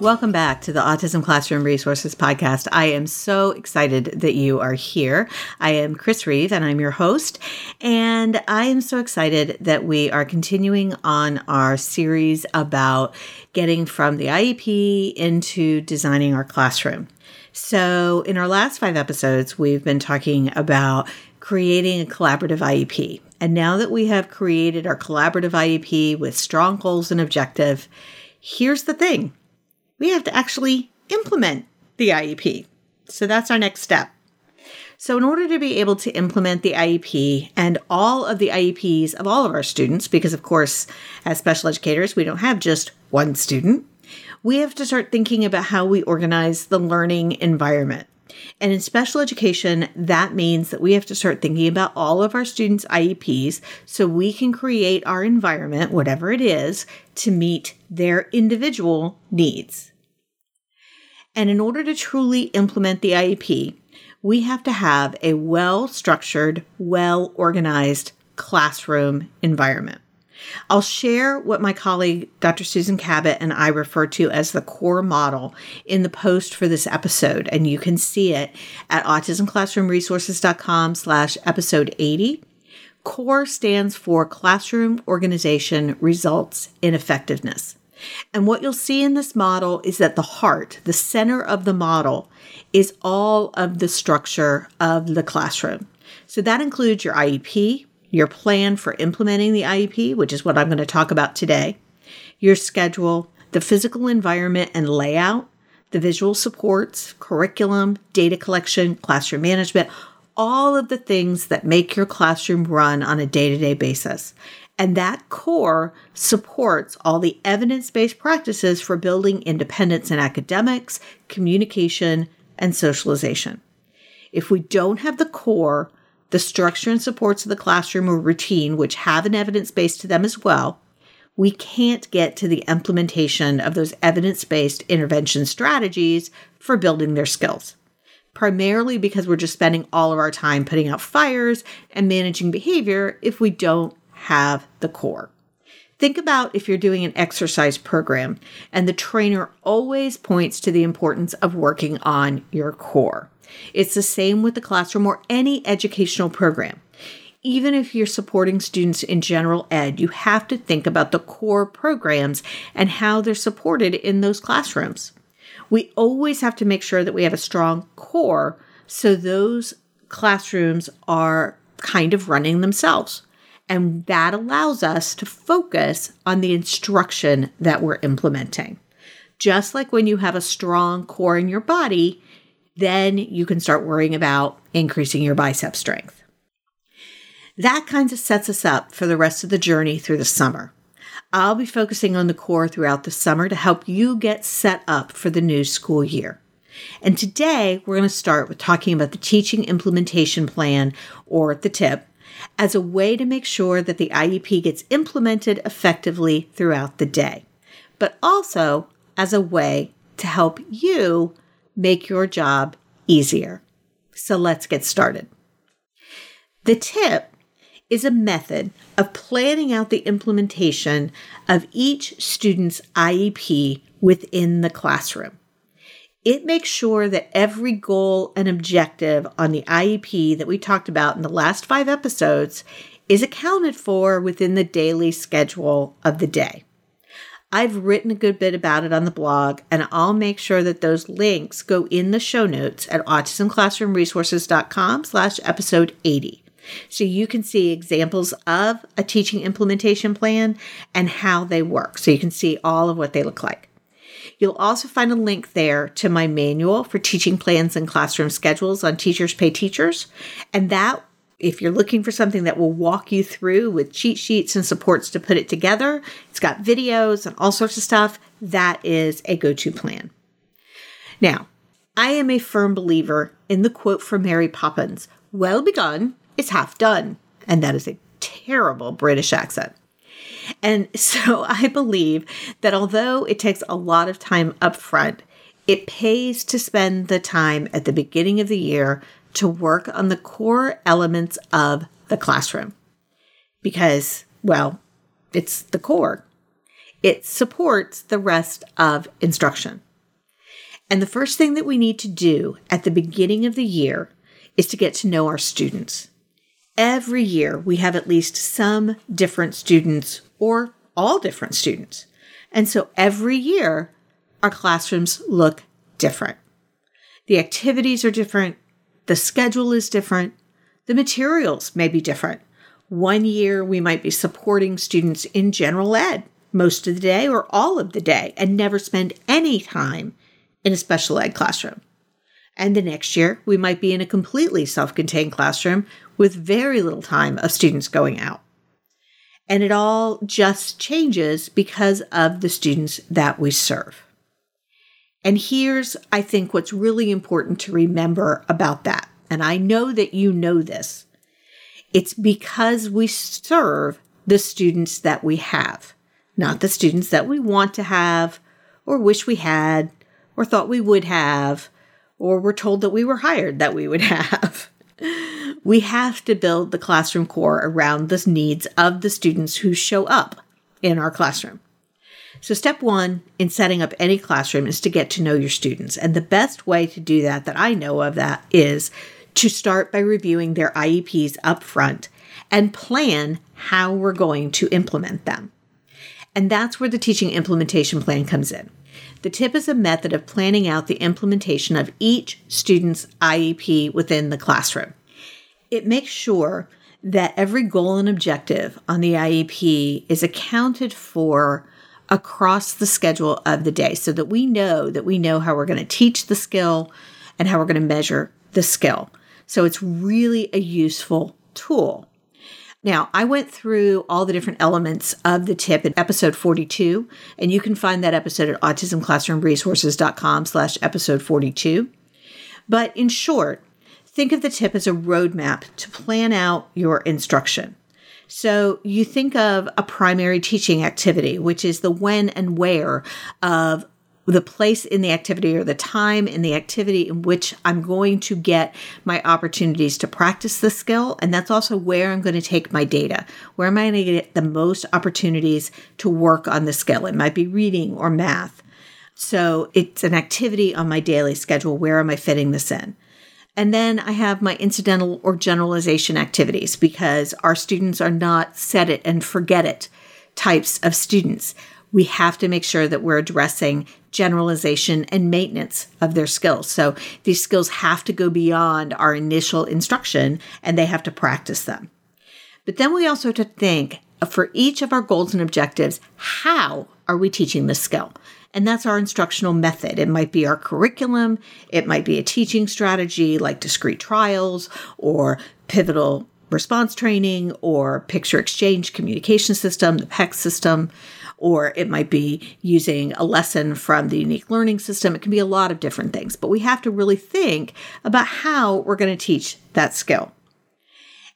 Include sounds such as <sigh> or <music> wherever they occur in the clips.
Welcome back to the Autism Classroom Resources Podcast. I am so excited that you are here. I am Chris Reeve and I'm your host. And I am so excited that we are continuing on our series about getting from the IEP into designing our classroom. So, in our last five episodes, we've been talking about creating a collaborative IEP. And now that we have created our collaborative IEP with strong goals and objective, here's the thing we have to actually implement the IEP. So that's our next step. So, in order to be able to implement the IEP and all of the IEPs of all of our students, because of course, as special educators, we don't have just one student, we have to start thinking about how we organize the learning environment. And in special education, that means that we have to start thinking about all of our students' IEPs so we can create our environment, whatever it is, to meet their individual needs. And in order to truly implement the IEP, we have to have a well structured, well organized classroom environment. I'll share what my colleague Dr. Susan Kabot and I refer to as the core model in the post for this episode, and you can see it at autismclassroomresources.com slash episode 80. CORE stands for Classroom Organization Results in Effectiveness. And what you'll see in this model is that the heart, the center of the model, is all of the structure of the classroom. So that includes your IEP, your plan for implementing the IEP, which is what I'm going to talk about today, your schedule, the physical environment and layout, the visual supports, curriculum, data collection, classroom management, all of the things that make your classroom run on a day to day basis. And that core supports all the evidence based practices for building independence in academics, communication, and socialization. If we don't have the core, the structure and supports of the classroom or routine, which have an evidence base to them as well, we can't get to the implementation of those evidence based intervention strategies for building their skills. Primarily because we're just spending all of our time putting out fires and managing behavior if we don't have the core. Think about if you're doing an exercise program and the trainer always points to the importance of working on your core. It's the same with the classroom or any educational program. Even if you're supporting students in general ed, you have to think about the core programs and how they're supported in those classrooms. We always have to make sure that we have a strong core so those classrooms are kind of running themselves. And that allows us to focus on the instruction that we're implementing. Just like when you have a strong core in your body, then you can start worrying about increasing your bicep strength. That kind of sets us up for the rest of the journey through the summer. I'll be focusing on the core throughout the summer to help you get set up for the new school year. And today we're going to start with talking about the teaching implementation plan or the TIP as a way to make sure that the IEP gets implemented effectively throughout the day, but also as a way to help you make your job easier. So let's get started. The tip is a method of planning out the implementation of each student's IEP within the classroom. It makes sure that every goal and objective on the IEP that we talked about in the last five episodes is accounted for within the daily schedule of the day. I've written a good bit about it on the blog, and I'll make sure that those links go in the show notes at autismclassroomresources.com slash episode 80. So you can see examples of a teaching implementation plan and how they work. So you can see all of what they look like. You'll also find a link there to my manual for teaching plans and classroom schedules on Teachers Pay Teachers. And that If you're looking for something that will walk you through with cheat sheets and supports to put it together, it's got videos and all sorts of stuff. That is a go to plan. Now, I am a firm believer in the quote from Mary Poppins well begun is half done. And that is a terrible British accent. And so <laughs> I believe that although it takes a lot of time up front, it pays to spend the time at the beginning of the year to work on the core elements of the classroom because, well, it's the core. It supports the rest of instruction. And the first thing that we need to do at the beginning of the year is to get to know our students. Every year, we have at least some different students or all different students. And so every year, our classrooms look different. The activities are different, the schedule is different. The materials may be different. One year we might be supporting students in general ed most of the day or all of the day and never spend any time in a special ed classroom. And the next year we might be in a completely self contained classroom with very little time of students going out. And it all just changes because of the students that we serve. And here's, I think, what's really important to remember about that. And I know that you know this. It's because we serve the students that we have, not the students that we want to have, or wish we had, or thought we would have, or were told that we were hired that we would <laughs> have. we have to build the classroom core around the needs of the students who show up in our classroom. So, step one in setting up any classroom is to get to know your students. And the best way to do that, that I know of, that is to start by reviewing their IEPs up front and plan how we're going to implement them. And that's where the teaching implementation plan comes in. The TIP is a method of planning out the implementation of each student's IEP within the classroom. It makes sure that every goal and objective on the IEP is accounted for across the schedule of the day so that we know that we know how we're going to teach the skill and how we're going to measure the skill. So it's really a useful tool. Now, I went through all the different elements of the tip in episode 42, and you can find that episode at autismclassroomresources.com slash episode 42. But in short, think of the tip as a roadmap to plan out your instruction. So you think of a primary teaching activity, which is the when and where of the place in the activity or the time in the activity in which I'm going to get my opportunities to practice the skill. And that's also where I'm going to take my data. Where am I going to get the most opportunities to work on the skill? It might be reading or math. So it's an activity on my daily schedule. Where am I fitting this in? And then I have my incidental or generalization activities because our students are not set it and forget it types of students. We have to make sure that we're addressing generalization and maintenance of their skills. So these skills have to go beyond our initial instruction and they have to practice them. But then we also have to think for each of our goals and objectives, how are we teaching this skill? And that's our instructional method. It might be our curriculum, it might be a teaching strategy like discrete trials or pivotal response training or picture exchange communication system, the PEC system, or it might be using a lesson from the unique learning system. It can be a lot of different things, but we have to really think about how we're going to teach that skill.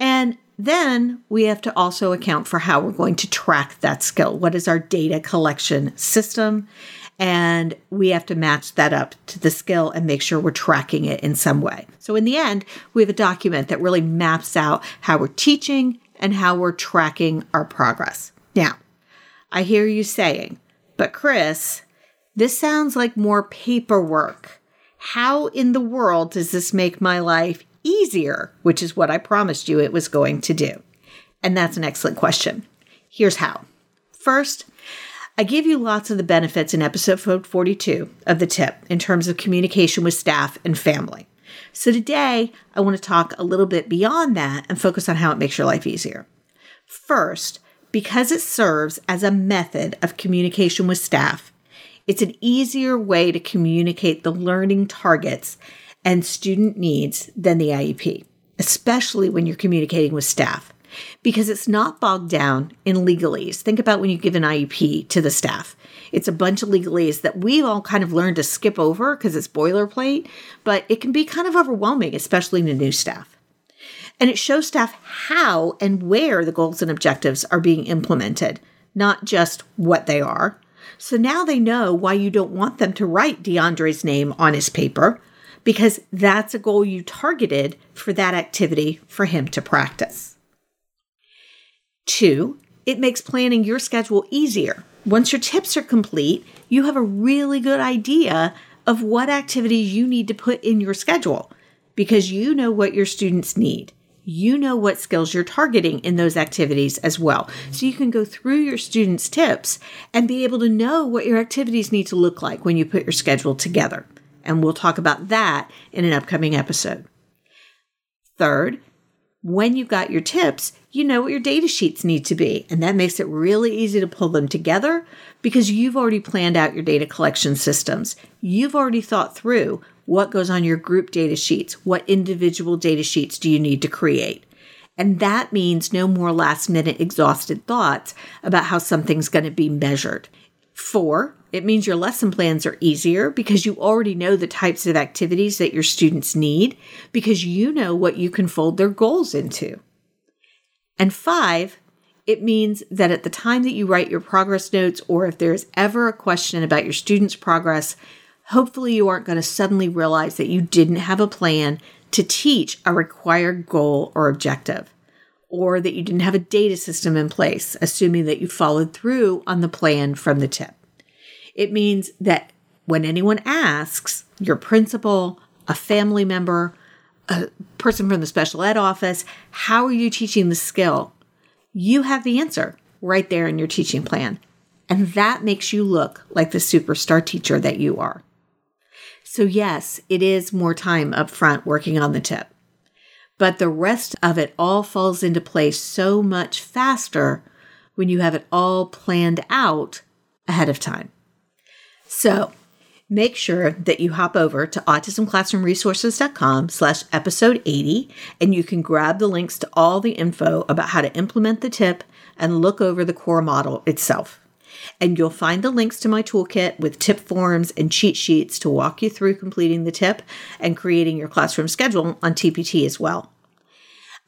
And then we have to also account for how we're going to track that skill. What is our data collection system? And we have to match that up to the skill and make sure we're tracking it in some way. So, in the end, we have a document that really maps out how we're teaching and how we're tracking our progress. Now, I hear you saying, but Chris, this sounds like more paperwork. How in the world does this make my life easier, which is what I promised you it was going to do? And that's an excellent question. Here's how. First, I give you lots of the benefits in episode 42 of the tip in terms of communication with staff and family. So today, I want to talk a little bit beyond that and focus on how it makes your life easier. First, because it serves as a method of communication with staff, it's an easier way to communicate the learning targets and student needs than the IEP. especially when you're communicating with staff, because it's not bogged down in legalese. Think about when you give an IEP to the staff. It's a bunch of legalese that we've all kind of learned to skip over because it's boilerplate, but it can be kind of overwhelming, especially to new staff. And it shows staff how and where the goals and objectives are being implemented, not just what they are. So now they know why you don't want them to write DeAndre's name on his paper, because that's a goal you targeted for that activity for him to practice. Two, it makes planning your schedule easier. Once your tips are complete, you have a really good idea of what activities you need to put in your schedule because you know what your students need you know what skills you're targeting in those activities as well. So you can go through your students' tips and be able to know what your activities need to look like when you put your schedule together. And we'll talk about that in an upcoming episode. Third, when you've got your tips, you know what your data sheets need to be. And that makes it really easy to pull them together because you've already planned out your data collection systems. You've already thought through what goes on your group data sheets? What individual data sheets do you need to create? And that means no more last minute exhausted thoughts about how something's going to be measured. Four, it means your lesson plans are easier because you already know the types of activities that your students need because you know what you can fold their goals into. And five, it means that at the time that you write your progress notes, or if there's ever a question about your students' progress, hopefully you aren't going to suddenly realize that you didn't have a plan to teach a required goal or objective, or that you didn't have a data system in place, assuming that you followed through on the plan from the tip. It means that when anyone asks, your principal, a family member, a person from the special ed office, how are you teaching the skill? You have the answer right there in your teaching plan. And that makes you look like the superstar teacher that you are. So, yes, it is more time up front working on the tip. But the rest of it all falls into place so much faster when you have it all planned out ahead of time. So, make sure that you hop over to autismclassroomresources.com slash episode 80 and you can grab the links to all the info about how to implement the tip and look over the core model itself and you'll find the links to my toolkit with tip forms and cheat sheets to walk you through completing the tip and creating your classroom schedule on TPT as well.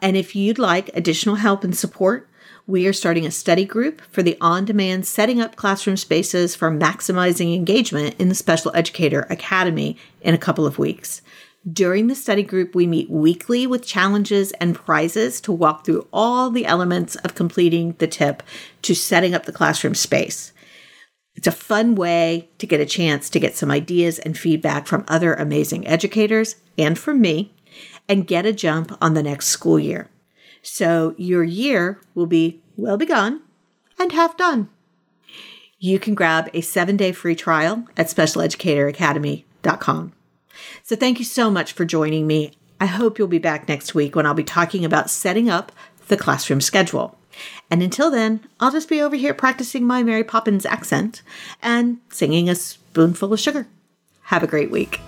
And if you'd like additional help and support, we are starting a study group for the on demand setting up classroom spaces for maximizing engagement in the Special Educator Academy in a couple of weeks. During the study group, we meet weekly with challenges and prizes to walk through all the elements of completing the tip to setting up the classroom space. It's a fun way to get a chance to get some ideas and feedback from other amazing educators and from me and get a jump on the next school year. So your year will be well begun and half done. You can grab a seven day free trial at specialeducatoracademy.com. So thank you so much for joining me. I hope you'll be back next week when I'll be talking about setting up the classroom schedule. And until then, I'll just be over here practicing my Mary Poppins accent and singing a spoonful of sugar. Have a great week.